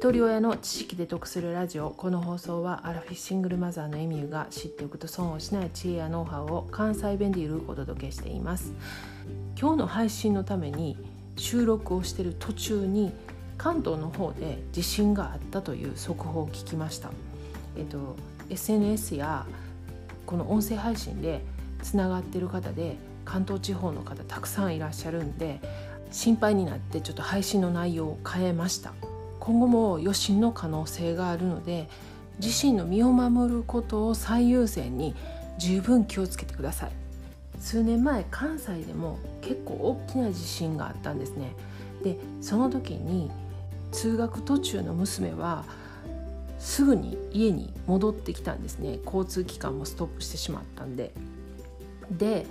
一人親の知識で得するラジオこの放送はアラフィシングルマザーのエミューが知っておくと損をしない知恵やノウハウを関西弁でゆるくお届けしています。今日の配信のために収録をしている途中に関東の方で地震があったという速報を聞きました。えっと SNS やこの音声配信でつながってる方で関東地方の方たくさんいらっしゃるんで心配になってちょっと配信の内容を変えました。今後も余震の可能性があるので自身の身を守ることを最優先に十分気をつけてください。数年前関西でも結構大きな地震があったんですね。でその時に通学途中の娘はすぐに家に戻ってきたんですね。交通機関もストップしてしまったんで。で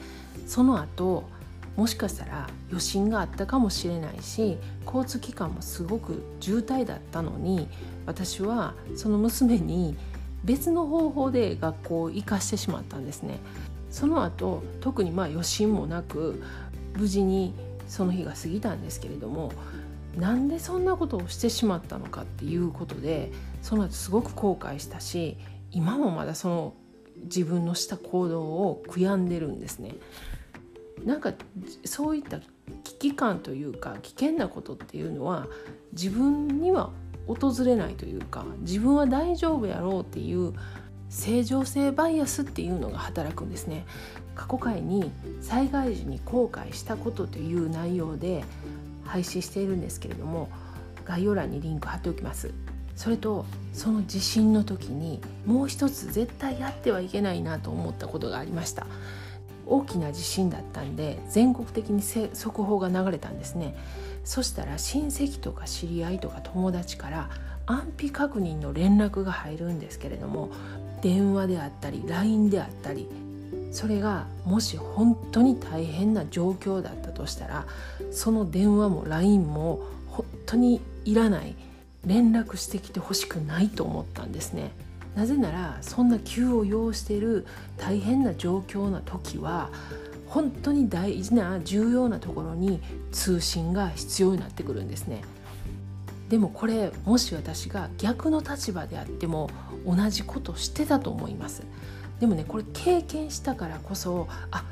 その後もしかしたら余震があったかもしれないし交通機関もすごく渋滞だったのに私はその娘に別の方法で学校を行かしてしまったんですね。その後特にまあ余震もなく無事にその日が過ぎたんですけれどもなんでそんなことをしてしまったのかっていうことでその後すごく後悔したし今もまだその自分のした行動を悔やんでるんですね。なんかそういった危機感というか危険なことっていうのは自分には訪れないというか自分は大丈夫やろうっていう正常性バイアスっていうのが働くんですね。過去回に災害時に後悔したことという内容で配信しているんですけれども概要欄にリンク貼っておきます。それとその地震の時にもう一つ絶対やってはいけないなと思ったことがありました。大きな地震だったんで全国的に速報が流れたんですねそしたら親戚とか知り合いとか友達から安否確認の連絡が入るんですけれども電話であったり LINE であったりそれがもし本当に大変な状況だったとしたらその電話も LINE も本当にいらない連絡してきてほしくないと思ったんですね。なぜならそんな急を要している大変な状況な時は本当に大事な重要なところに通信が必要になってくるんですね。でもこれもし私が逆の立場であっても同じことしてたと思います。でもねこれ経験したからこそあ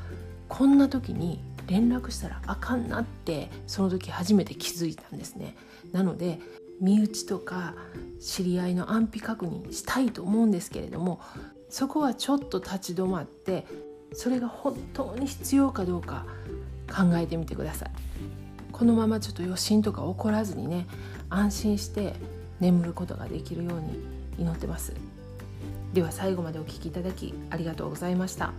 こんな時に連絡したらあかんなってその時初めて気づいたんですね。なので身内とか知り合いの安否確認したいと思うんですけれどもそこはちょっと立ち止まってそれが本当に必要かどうか考えてみてくださいこのままちょっと余震とか起こらずにね安心して眠ることができるように祈ってますでは最後までお聴きいただきありがとうございました。